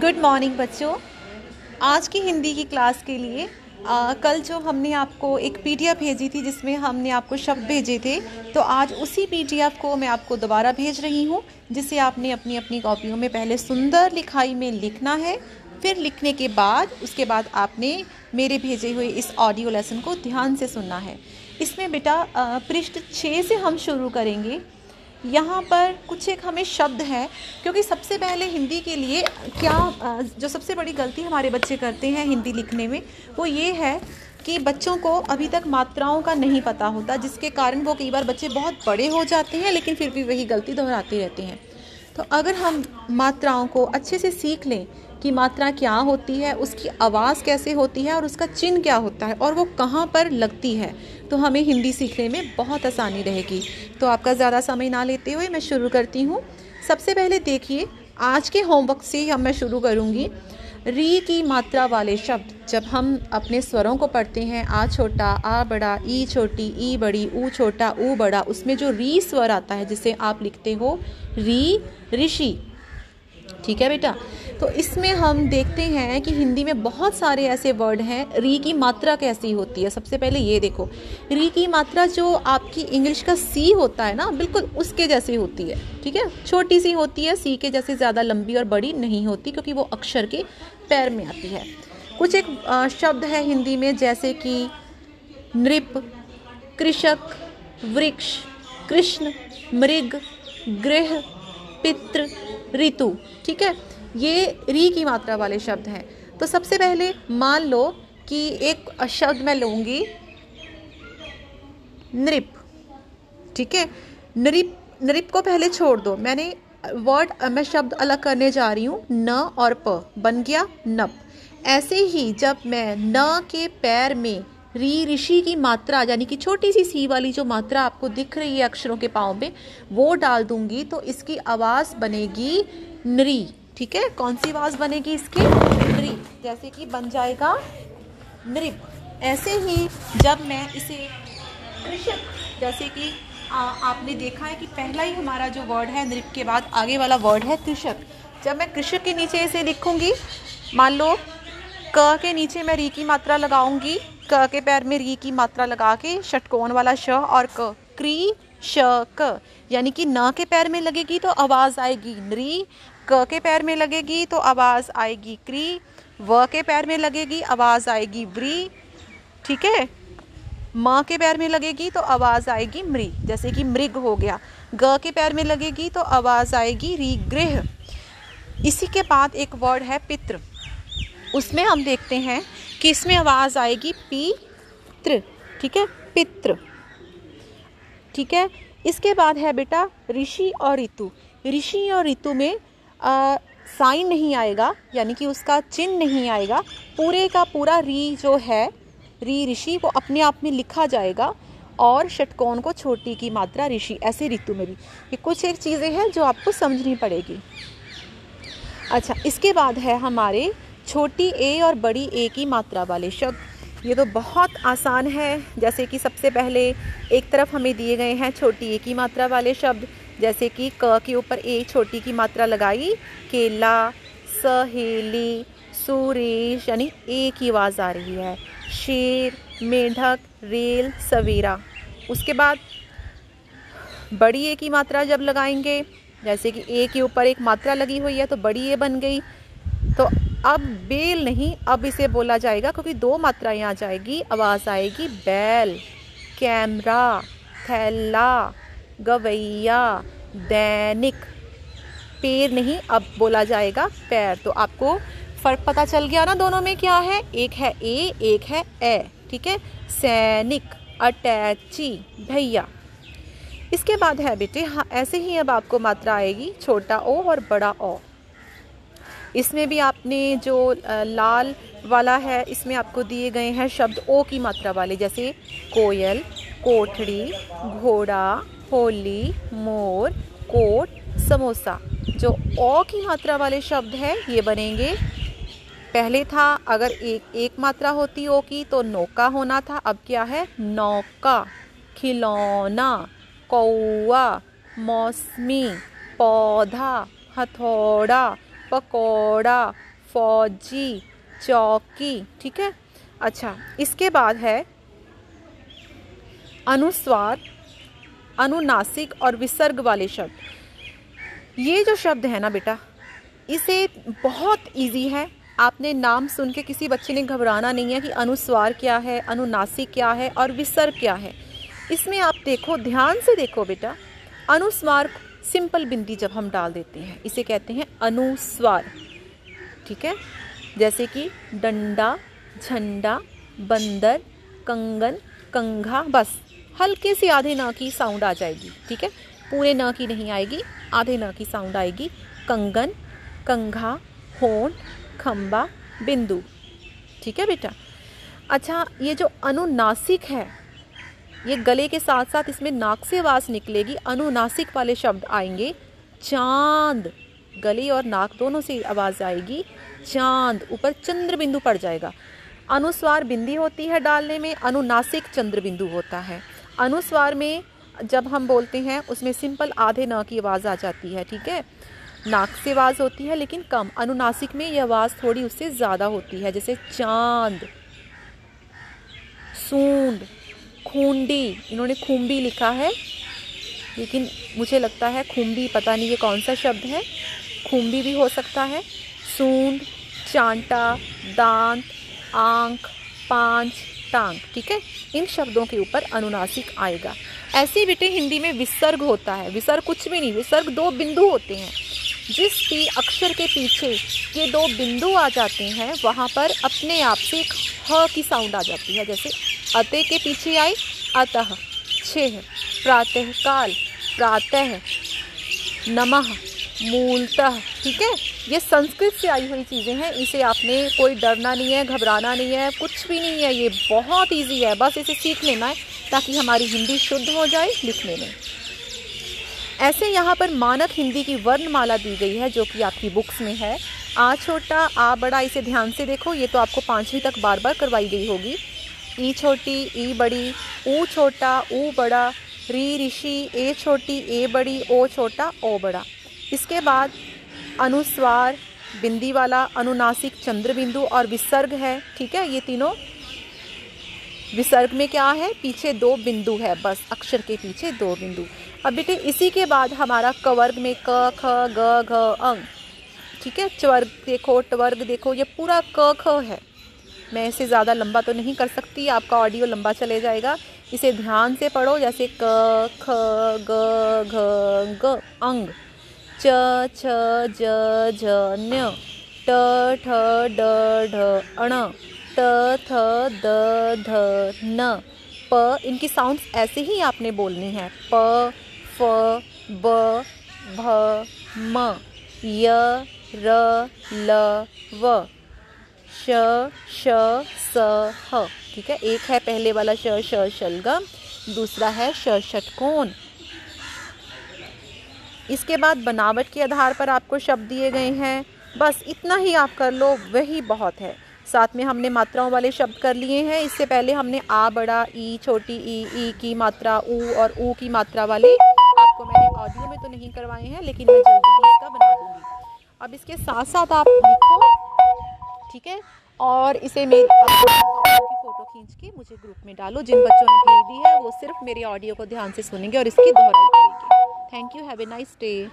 Good morning बच्चों। आज की हिंदी की क्लास के लिए आ, कल जो हमने आपको एक पीडीएफ भेजी थी जिसमें हमने आपको शब्द भेजे थे तो आज उसी पीडीएफ को मैं आपको दोबारा भेज रही हूँ जिसे आपने अपनी अपनी कॉपियों में पहले सुंदर लिखाई में लिखना है फिर लिखने के बाद उसके बाद आपने मेरे भेजे हुए इस ऑडियो लेसन को ध्यान से सुनना है। इसमें बेटा पृष्ठ छः से हम शुरू करेंगे। यहाँ पर कुछ एक हमें शब्द है, क्योंकि सबसे पहले हिंदी के लिए क्या, जो सबसे बड़ी गलती हमारे बच्चे करते हैं हिंदी लिखने में, वो ये है कि बच्चों को अभी तक मात्राओं का नहीं पता होता, जिसके कारण वो कई बार बच्चे बहुत बड़े हो जाते हैं, लेकिन फिर भी वही गलती दोहराते रहते हैं। तो अगर हम मात्राओं को अच्छे से सीख लें कि मात्रा क्या होती है, उसकी आवाज़ कैसे होती है और उसका चिन्ह क्या होता है और वो कहाँ पर लगती है तो हमें हिंदी सीखने में बहुत आसानी रहेगी। तो आपका ज़्यादा समय ना लेते हुए मैं शुरू करती हूँ। सबसे पहले देखिए, आज के होमवर्क से हम मैं शुरू करूँगी। री की मात्रा वाले शब्द, जब हम अपने स्वरों को पढ़ते हैं, आ छोटा, आ बड़ा, ई छोटी, ई बड़ी, ऊ छोटा, ऊ बड़ा, उसमें जो री स्वर आता है, जिसे आप लिखते हो, री, ऋषि। ठीक है बेटा? तो इसमें हम देखते हैं कि हिंदी में बहुत सारे ऐसे वर्ड हैं, री की मात्रा कैसी होती है? सबसे पहले ये देखो, री की मात्रा जो आपकी इंग्लिश का सी होता है ना, बिल्कुल उसके जैसी होती है, ठीक है? छोटी सी होती है सी के जैसे ज़्यादा लंबी और बड़ी नहीं होती, क्योंकि वो अक्षर के पैर में आती है। कुछ एक शब्द है हिंदी में, जैसे कि नृप, कृषक, वृक्ष, कृष्ण, मृग, गृह पितृ ऋतु, ठीक है? ये री की मात्रा वाले शब्द हैं। तो सबसे पहले मान लो कि एक शब्द मैं लूँगी, नृप, ठीक है? नृप नृप को पहले छोड़ दो। मैंने वर्ड, मैं शब्द अलग करने जा रही हूँ, न और प, बन गया नप। ऐसे ही जब मैं न के पैर में री ऋषि की मात्रा यानी कि छोटी सी सी वाली जो मात्रा आपको दिख रही है अक्षरों के पाँव में वो डाल दूँगी तो इसकी आवाज़ बनेगी नरी ठीक है? कौन सी आवाज़ बनेगी इसकी? नरी जैसे कि बन जाएगा नृप ऐसे ही जब मैं इसे कृषक जैसे कि आ, आपने देखा है कि पहला ही हमारा जो वर्ड है नृप के बाद आगे वाला वर्ड है कृषक। जब मैं कृषक के नीचे इसे लिखूँगी मान लो क के नीचे मैं री की मात्रा लगाऊँगी क के पैर में री की मात्रा लगा के षटकोण वाला श और क, क्री, श, क, यानी कि न के पैर में लगेगी तो आवाज़ आएगी नरी, क के पैर में लगेगी तो आवाज़ आएगी क्री, व के पैर में लगेगी आवाज़ आएगी व्री, ठीक है? माँ के पैर में लगेगी तो आवाज़ आएगी मृ, जैसे कि मृग हो गया। ग के पैर में लगेगी तो आवाज़ आएगी री गृह। इसी के बाद एक वर्ड है पित्र। उसमें हम देखते हैं कि इसमें आवाज़ आएगी? पी त्र ठीक है? पित्र। ठीक है? इसके बाद है बेटा ऋषि और ऋतु। ऋषि और ऋतु में आ, साइन नहीं आएगा यानी कि उसका चिन्ह नहीं आएगा। पूरे का पूरा री जो है री ऋषि वो अपने आप में लिखा जाएगा। और षटकोण को छोटी की मात्रा ऋषि ऐसे ऋतु में भी। ये कुछ एक चीज़ें हैं जो आपको समझनी पड़ेगी। अच्छा इसके बाद है हमारे छोटी ए और बड़ी ए की मात्रा वाले शब्द। ये तो बहुत आसान है। जैसे कि सबसे पहले एक तरफ़ हमें दिए गए हैं छोटी ए की मात्रा वाले शब्द, जैसे कि क के ऊपर ए छोटी की मात्रा लगाई, केला, सहेली, सुरेश, यानी ए की आवाज़ आ रही है। शेर, मेढक, रेल, सवेरा। उसके बाद बड़ी ए की मात्रा जब लगाएँगे, जैसे कि ए के ऊपर एक मात्रा लगी हुई है तो बड़ी ए बन गई। तो अब बेल नहीं, अब इसे बोला जाएगा क्योंकि दो मात्राएँ आ जाएगी। आवाज़ आएगी, बैल, कैमरा, थैला, गवैया, दैनिक। पैर नहीं, अब बोला जाएगा पैर। तो आपको फ़र्क पता चल गया ना दोनों में क्या है? एक है ए, एक है ए ठीक है? सैनिक, अटैची, भैया। इसके बाद है बेटे हाँ ऐसे ही अब आपको मात्रा आएगी, छोटा ओ और बड़ा ओ। इसमें भी आपने जो लाल वाला है, इसमें आपको दिए गए हैं शब्द ओ की मात्रा वाले, जैसे कोयल, कोठड़ी, घोड़ा, होली, मोर, कोट, समोसा। जो ओ की मात्रा वाले शब्द हैं, ये बनेंगे। पहले था, अगर एक एक मात्रा होती ओ की तो नौका होना था। अब क्या है? नौका। खिलौना कौआ मौसमी, पौधा, हथौड़ा पकौड़ा, फौजी, चौकी, ठीक है? अच्छा इसके बाद है अनुस्वार अनुनासिक और विसर्ग वाले शब्द। ये जो शब्द है ना बेटा, इसे बहुत इजी है। आपने नाम सुन के किसी बच्चे ने घबराना नहीं है कि अनुस्वार क्या है, अनुनासिक क्या है और विसर्ग क्या है। इसमें आप देखो, ध्यान से देखो बेटा, अनुस्वार सिंपल बिंदी जब हम डाल देते हैं, इसे कहते हैं अनुस्वार। ठीक है? जैसे कि डंडा, झंडा, बंदर, कंगन, कंघा, बस। हल्के से आधे ना की साउंड आ जाएगी, ठीक है? पूरे ना की नहीं आएगी, आधे ना की साउंड आएगी। कंगन, कंघा होन खम्बा बिंदु। ठीक है बेटा? अच्छा ये जो अनुनासिक है ये गले के साथ साथ इसमें नाक से आवाज़ निकलेगी। अनुनासिक वाले शब्द आएँगे। चाँद। गले और नाक दोनों से आवाज़ आएगी। चाँद। ऊपर चंद्र बिंदु पड़ जाएगा। अनुस्वार बिंदी होती है डालने में। अनुनासिक चंद्र बिंदु होता है। अनुस्वार में जब हम बोलते हैं, उसमें सिंपल आधे न की आवाज़ आ जाती है, ठीक है? नाक से आवाज़ होती है, लेकिन कम। अनुनासिक में यह आवाज़ थोड़ी उससे ज़्यादा होती है, जैसे चाँद। सूंड। खूंडी, इन्होंने खूंबी लिखा है। लेकिन मुझे लगता है खूंबी पता नहीं ये कौन सा शब्द है। खूंबी भी हो सकता है। सूंड, चांटा, दांत, आँख, पाँच, टांग, ठीक है? इन शब्दों के ऊपर अनुनासिक आएगा। ऐसे बेटे हिंदी में विसर्ग होता है। विसर्ग कुछ भी नहीं, विसर्ग दो बिंदु होते हैं। जिस भी अक्षर के पीछे ये दो बिंदु आ जाते हैं, वहाँ पर अपने आप से एक ह की साउंड आ जाती है। जैसे अते के पीछे आई, अतः छह, प्रातः काल, प्रातः नमः, मूलतः, ठीक है? ये संस्कृत से आई हुई चीज़ें हैं इसे आपने कोई डरना नहीं है, घबराना नहीं है, कुछ भी नहीं है, ये बहुत इजी है, बस इसे सीख लेना है, ताकि हमारी हिंदी शुद्ध हो जाए लिखने में। ऐसे यहाँ पर मानक हिंदी की वर्णमाला दी गई है, जो कि आपकी बुक्स में है। आ छोटा, आ बड़ा, इसे ध्यान से देखो, ये तो आपको पाँचवीं तक बार बार करवाई गई होगी। ई छोटी, ई बड़ी, ऊ छोटा, ऊ बड़ा, री ऋषि, ए छोटी, ए बड़ी, ओ छोटा, ओ बड़ा। इसके बाद अनुस्वार बिंदी वाला अनुनासिक चंद्र बिंदु और विसर्ग है, ठीक है? ये तीनों विसर्ग में क्या है? पीछे दो बिंदु है, बस, अक्षर के पीछे दो बिंदु। अब बेटे, इसी के बाद हमारा कवर्ग में क, ख, ग, घ अंग ठीक है? चवर्ग देखो, टवर्ग देखो, ये पूरा क, ख है। मैं इसे ज़्यादा लंबा तो नहीं कर सकती, आपका ऑडियो लंबा चले जाएगा। इसे ध्यान से पढ़ो, जैसे क, ख, ग, घ, ग, अंग। च, छ, ज झ न्य ट, ठ, ड, ढ। अण। ट थ, द, ध, न। प, इनकी साउंड्स ऐसे ही आपने बोलनी है। प, फ, ब, भ, म। य, र, ल, व। श श, स, ह। ठीक है? एक है पहले वाला श श, शलगम, दूसरा है श, षटकोण। इसके बाद बनावट के आधार पर आपको शब्द दिए गए हैं। बस इतना ही आप कर लो, वही बहुत है। साथ में हमने मात्राओं वाले शब्द कर लिए हैं। इससे पहले हमने आ, बड़ा, ई, छोटी, ई ई की मात्रा, ऊ और ऊ की मात्रा वाले आपको मैंने ऑडियो में तो नहीं करवाए हैं, लेकिन मैं जल्दी ही इसका बना दूँगी। अब इसके साथ साथ आप लिखो। ठीक है? और इसे मेरी फ़ोटो खींच के मुझे ग्रुप में डालो। जिन बच्चों ने भेज दी है, वो सिर्फ़ मेरे ऑडियो को ध्यान से सुनेंगे और इसकी दोहराई करेंगे। Thank you have a nice day.